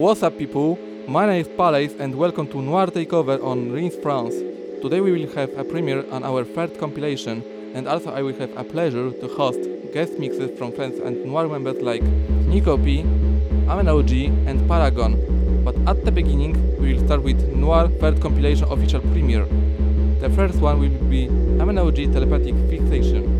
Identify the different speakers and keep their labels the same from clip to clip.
Speaker 1: What's up people, my name is Palace and welcome to Noir Takeover on Rinse France. Today we will have a premiere on our third compilation and also I will have a pleasure to host guest mixes from fans and Noir members like Nico P, Amen OG and Paragon. But at the beginning we will start with Noir third compilation official premiere. The first one will be Amen OG Telepathic Fixation.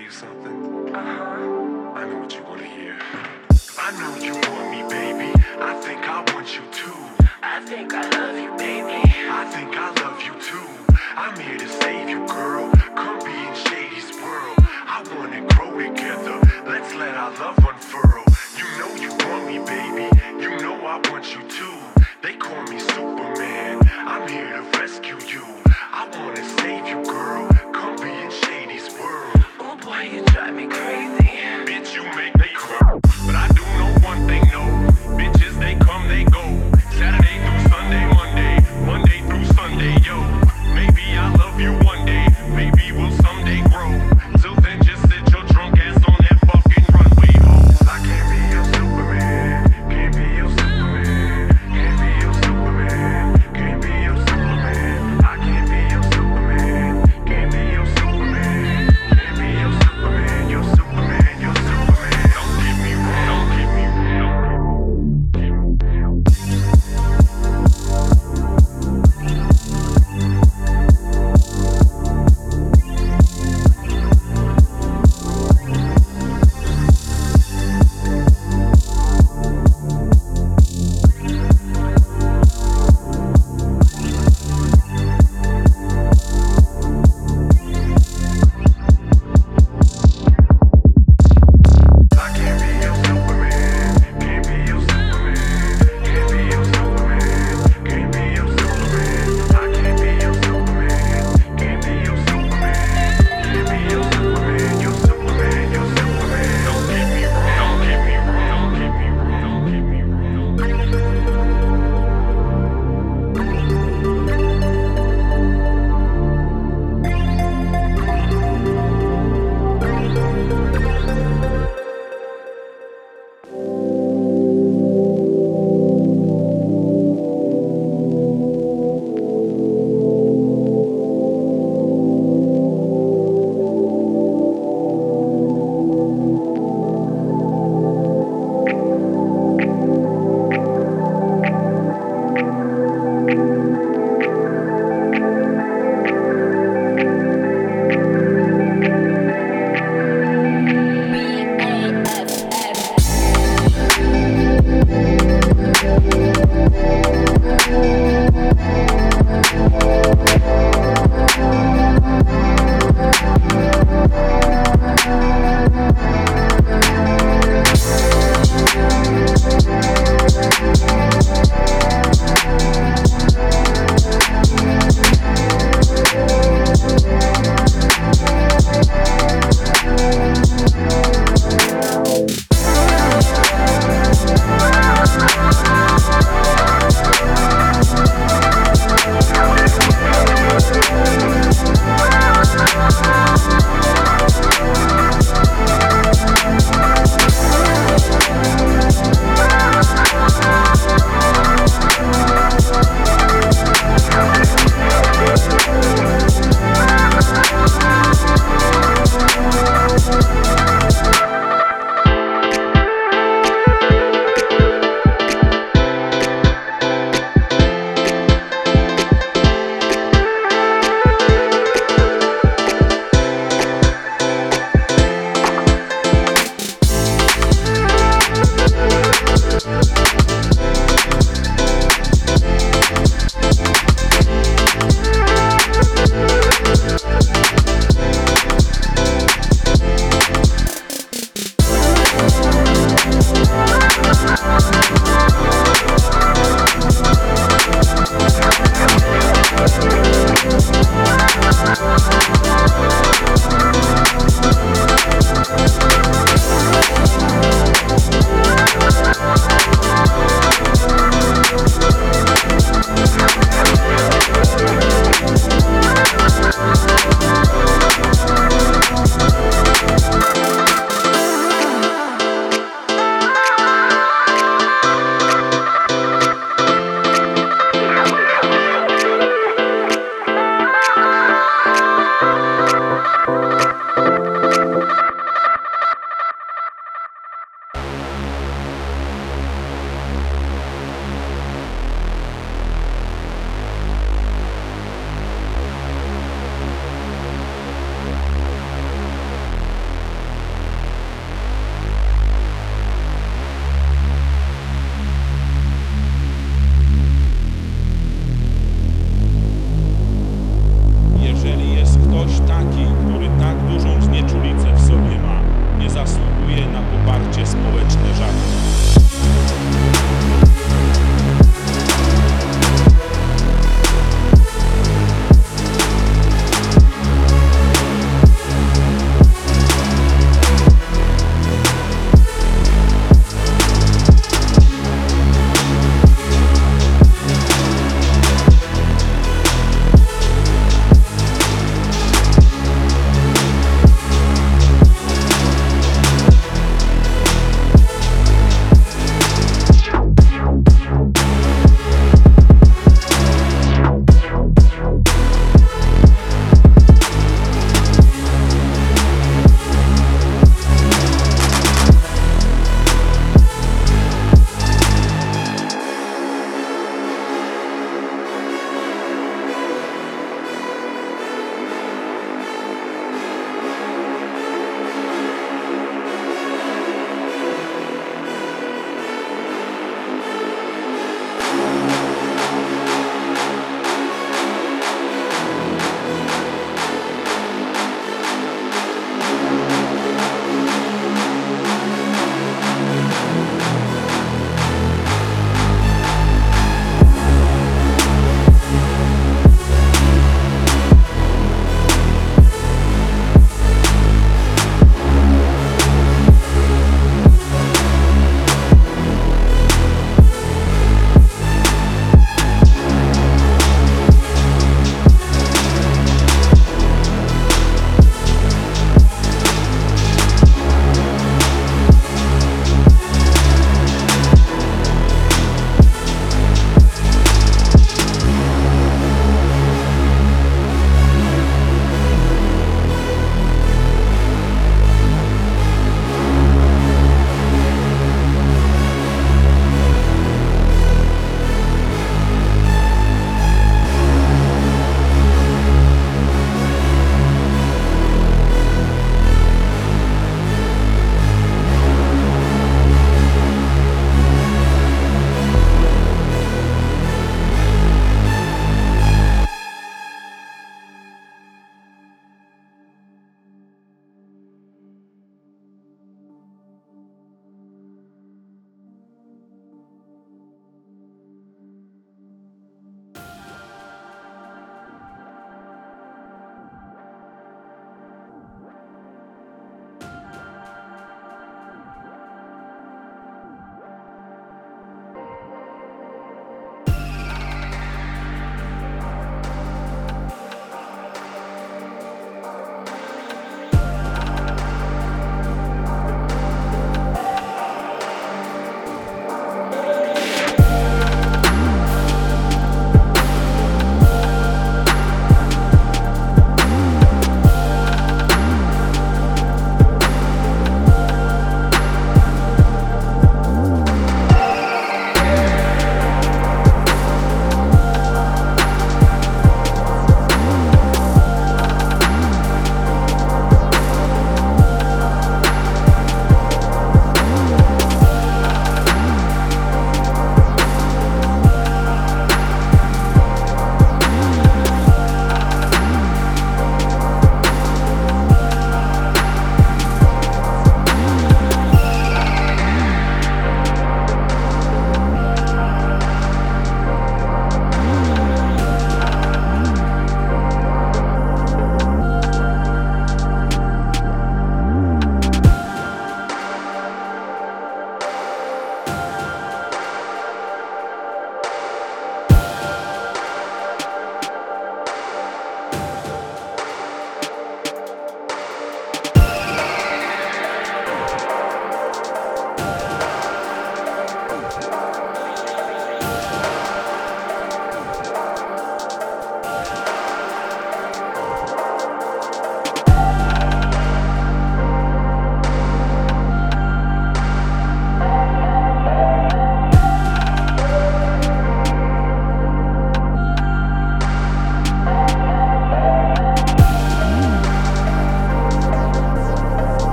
Speaker 2: You something?
Speaker 3: Uh-huh.
Speaker 2: I know what you want to hear. I know you want me, baby. I think I want you too.
Speaker 3: I think I love you, baby.
Speaker 2: I think I love you too. I'm here to save you, girl. Come be in Shady's world. I wanna grow together. Let's let our love unfurl. You know you want me, baby. You know I want you too. They call me Superman. I'm here to rescue you. I wanna save you, girl. Come be in Shady's world.
Speaker 3: You drive me crazy.
Speaker 2: Bitch, you make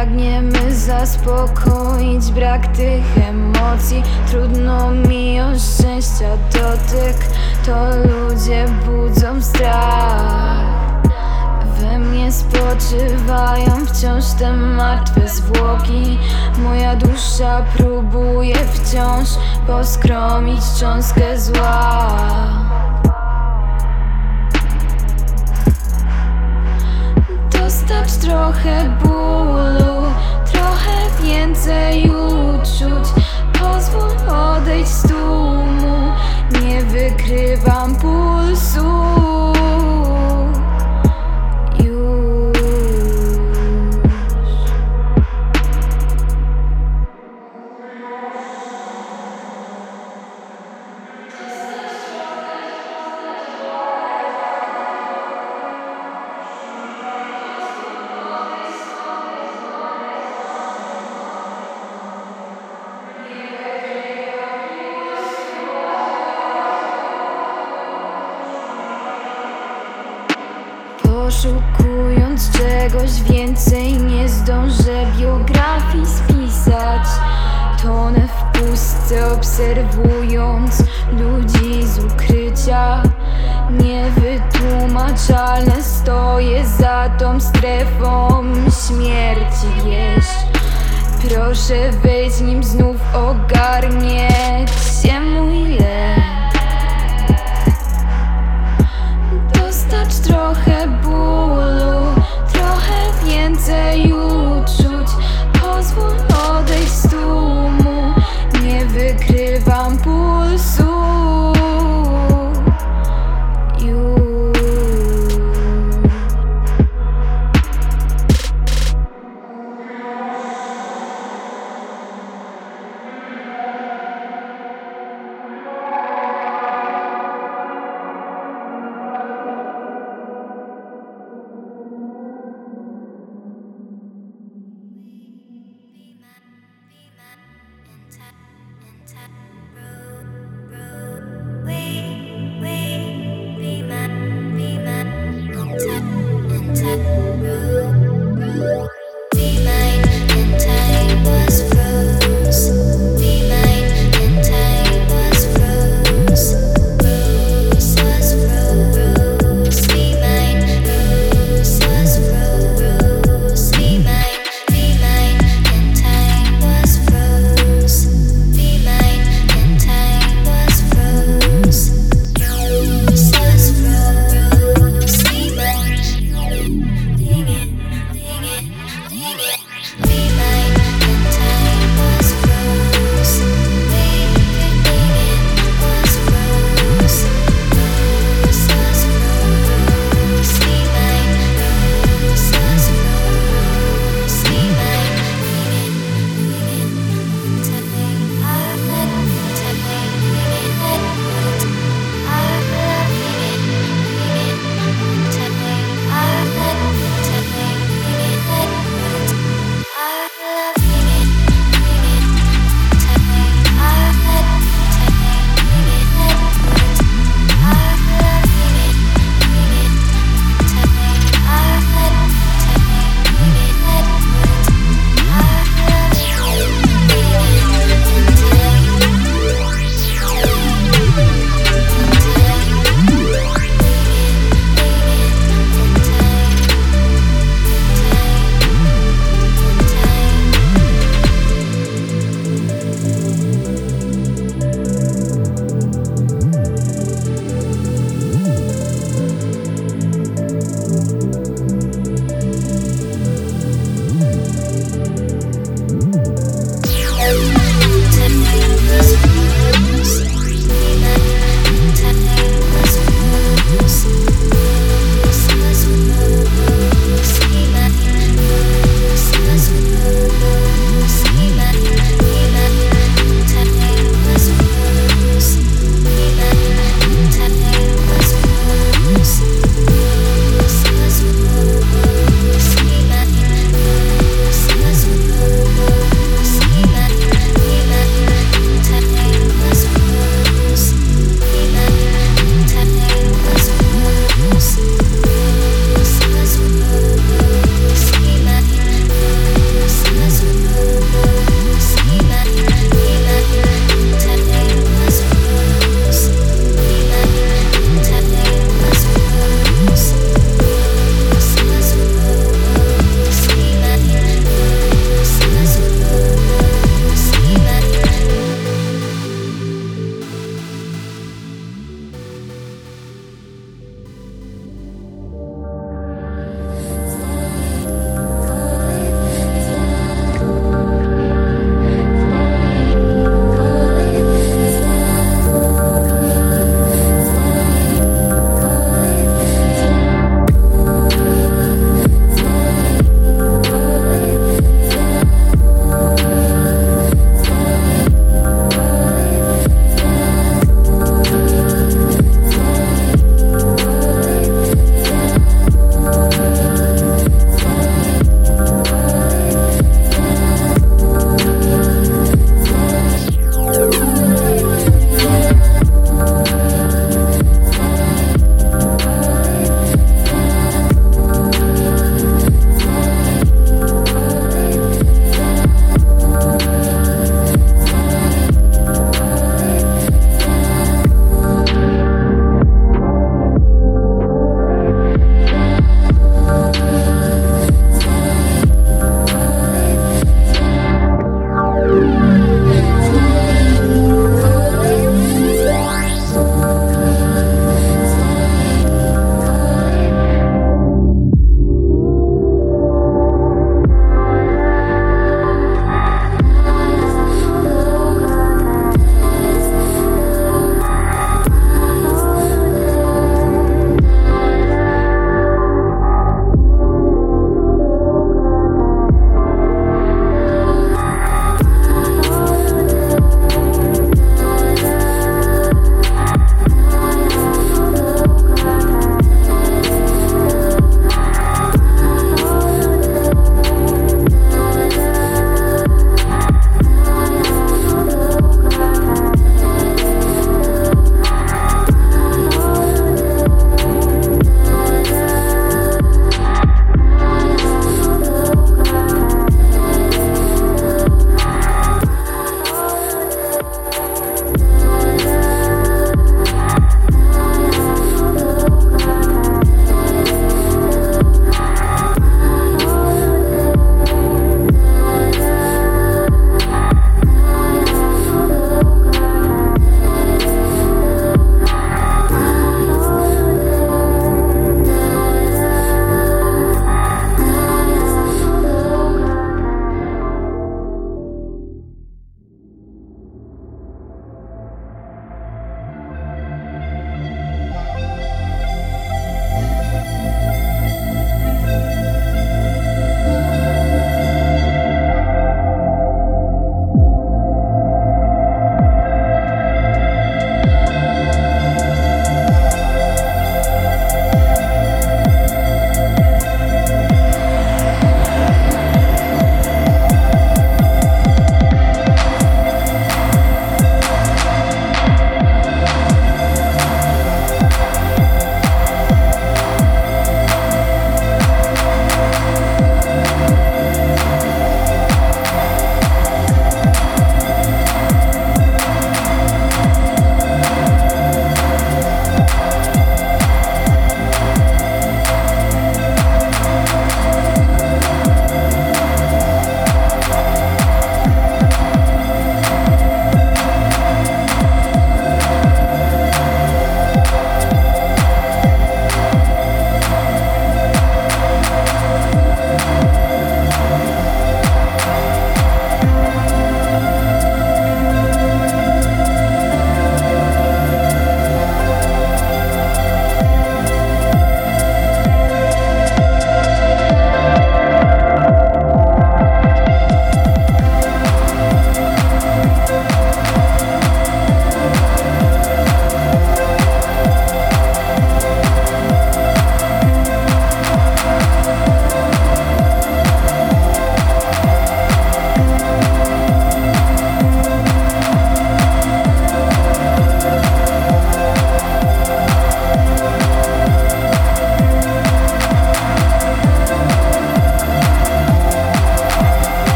Speaker 4: Pragniemy zaspokoić brak tych emocji. Trudno mi o szczęścia dotyk To ludzie budzą strach. We mnie spoczywają wciąż te martwe zwłoki. Moja dusza próbuje wciąż poskromić cząstkę zła. Dostać trochę bólu, 现在又无处 Proszę wejdź nim znów ogarnie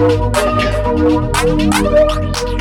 Speaker 5: Thank you.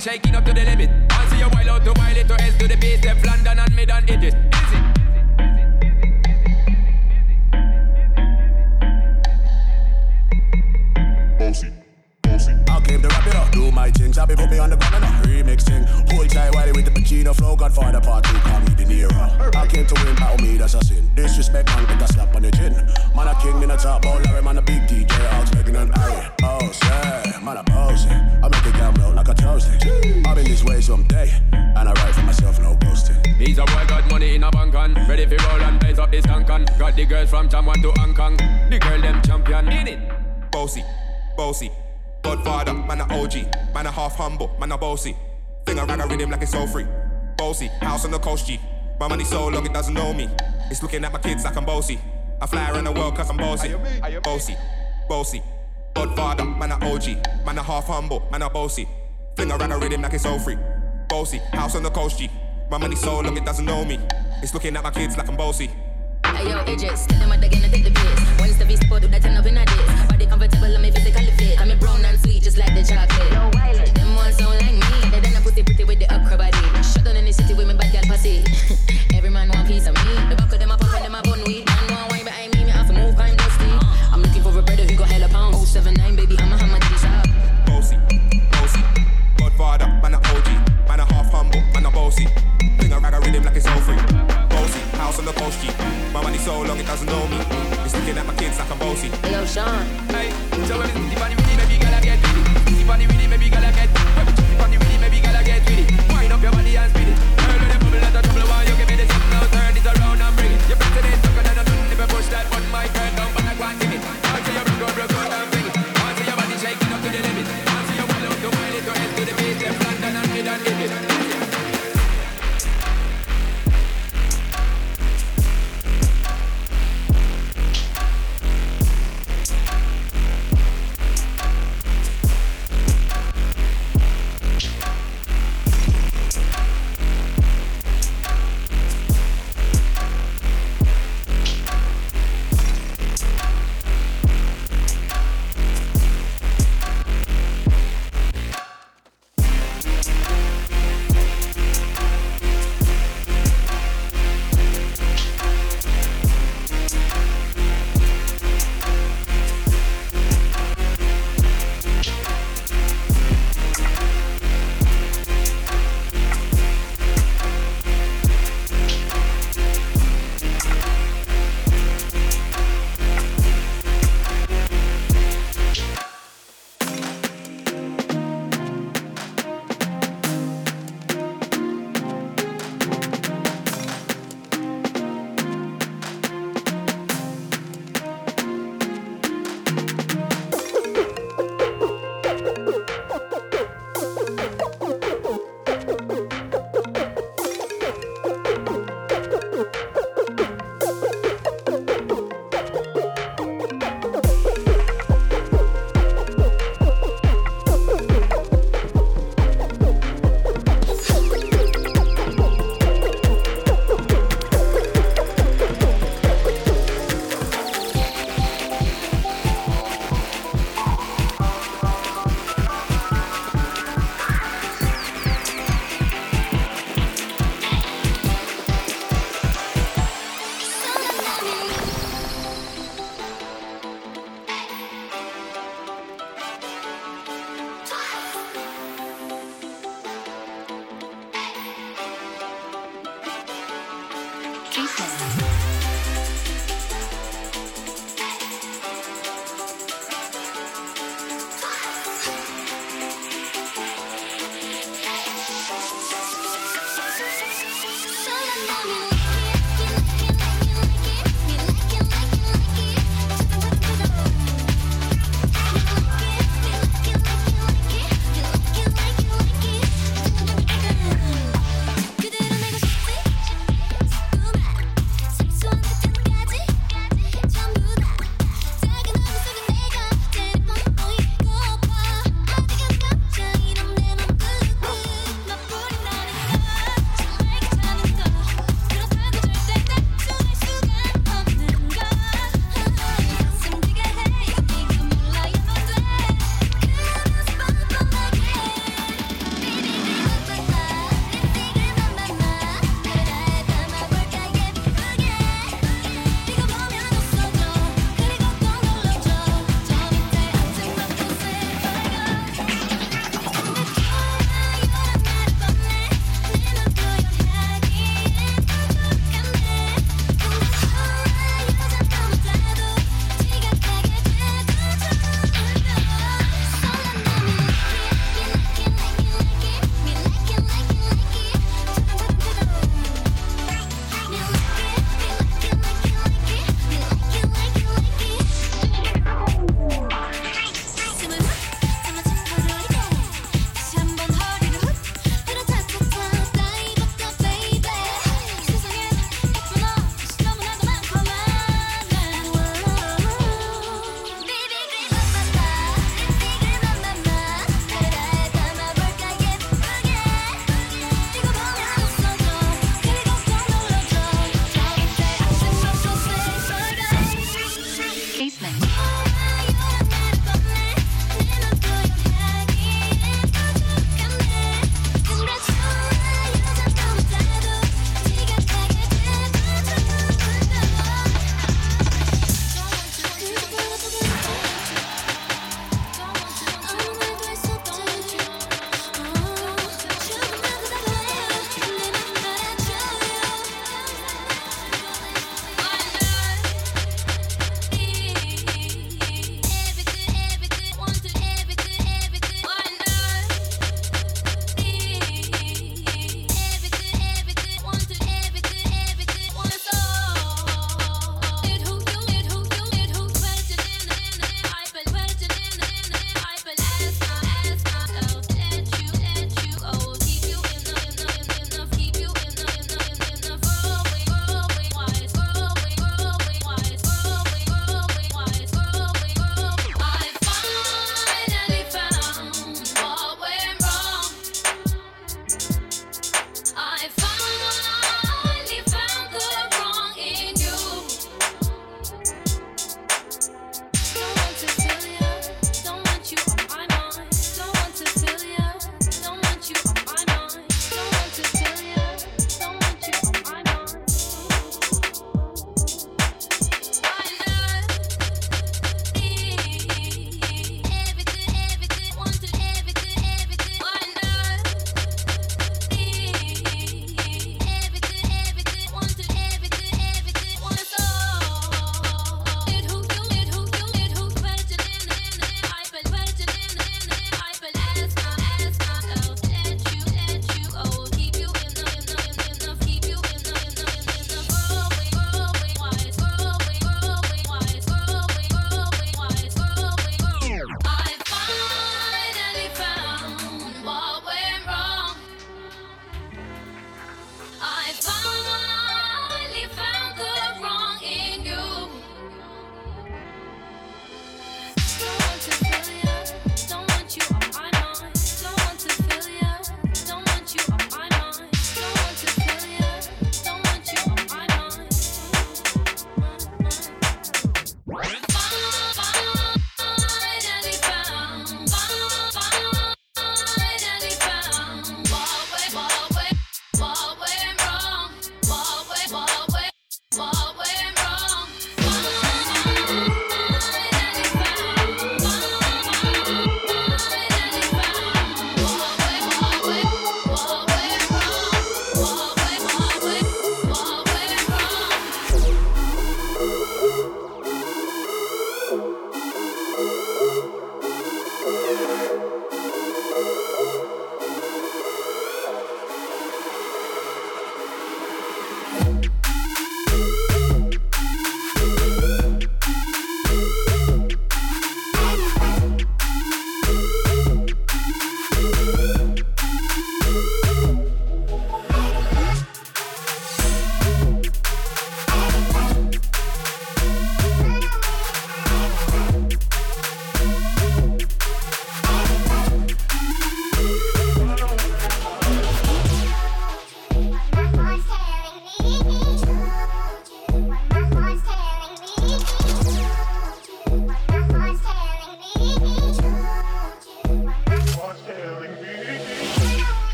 Speaker 6: Shaking up to the limit. Once you wild out to wild it to S to the base, left London and mid and edges.
Speaker 7: Thing. Hold tight, Wiley with the Pacino flow. Godfather part two, call me De Niro. I came to win, battle me, that's a sin. Disrespect, man, get a slap on the chin. Man, a king in a top ball, Larry, man, a big DJ. Hogs making an Harry. Oh, yeah, man, a bossy. I make a gamble out like a toasty. I've been this way someday, and I write for myself, no ghosting.
Speaker 6: These a boy got money in a bank on Ready for roll and blaze up this cancan Got the girls from Jamwan to Hong Kong The girl them champion In it
Speaker 5: Bossy, bossy. Godfather, man a OG, man a half humble, man a bossy. Thing a ragga rhythm like it's so free. Bossy, house on the coast G. My money so long it doesn't know me. It's looking at my kids like I'm bossy. I fly around the world cause I'm bossy. Bossy, bossy. Godfather, man a OG, man a half humble, man a bossy. Fling around a ragga rhythm like it's so free. Bossy, house on the coast G. My money so long it doesn't know me. It's looking at my kids like I'm bossy.
Speaker 8: Hey yo, Idris, still them at the gonna take the piss. When it's the beast, do that turn up in a diss. Body comfortable, I'm physically fit. I'm brown and sweet, just like the chocolate. Yo, Wiley, them ones sound like me. A pussy pretty with the upper body. Shut down in the city with me bad girl pussy. Every man want piece of me. The back of them a pop and them a bun weed. Man want wine behind me, me have to move, I'm dusty. I'm looking for a brother who got hella pounds. 079, baby, I'm a hammer to the shop.
Speaker 5: Bossy, bossy. Godfather, man a OG, man a half humble, man a bossy. Thing a ragga rhythm like it's all free. Bossy, house on the coast G. My money so long it doesn't know me. It's looking at my kids like I'm bossy.
Speaker 8: Hey yo, Sean.
Speaker 6: Hey, tell me spitty bunny with it, maybe gala get it. Spitty bunny with it, maybe
Speaker 9: up
Speaker 10: your body and speed it.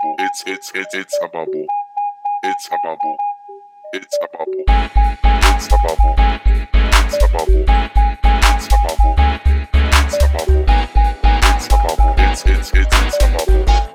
Speaker 10: bubble. It's it's it's it's a bubble. It's a bubble. It's a bubble. It's a bubble. It's a bubble. It's a bubble. It's a bubble. It's a bubble. It's it's it's it's a bubble.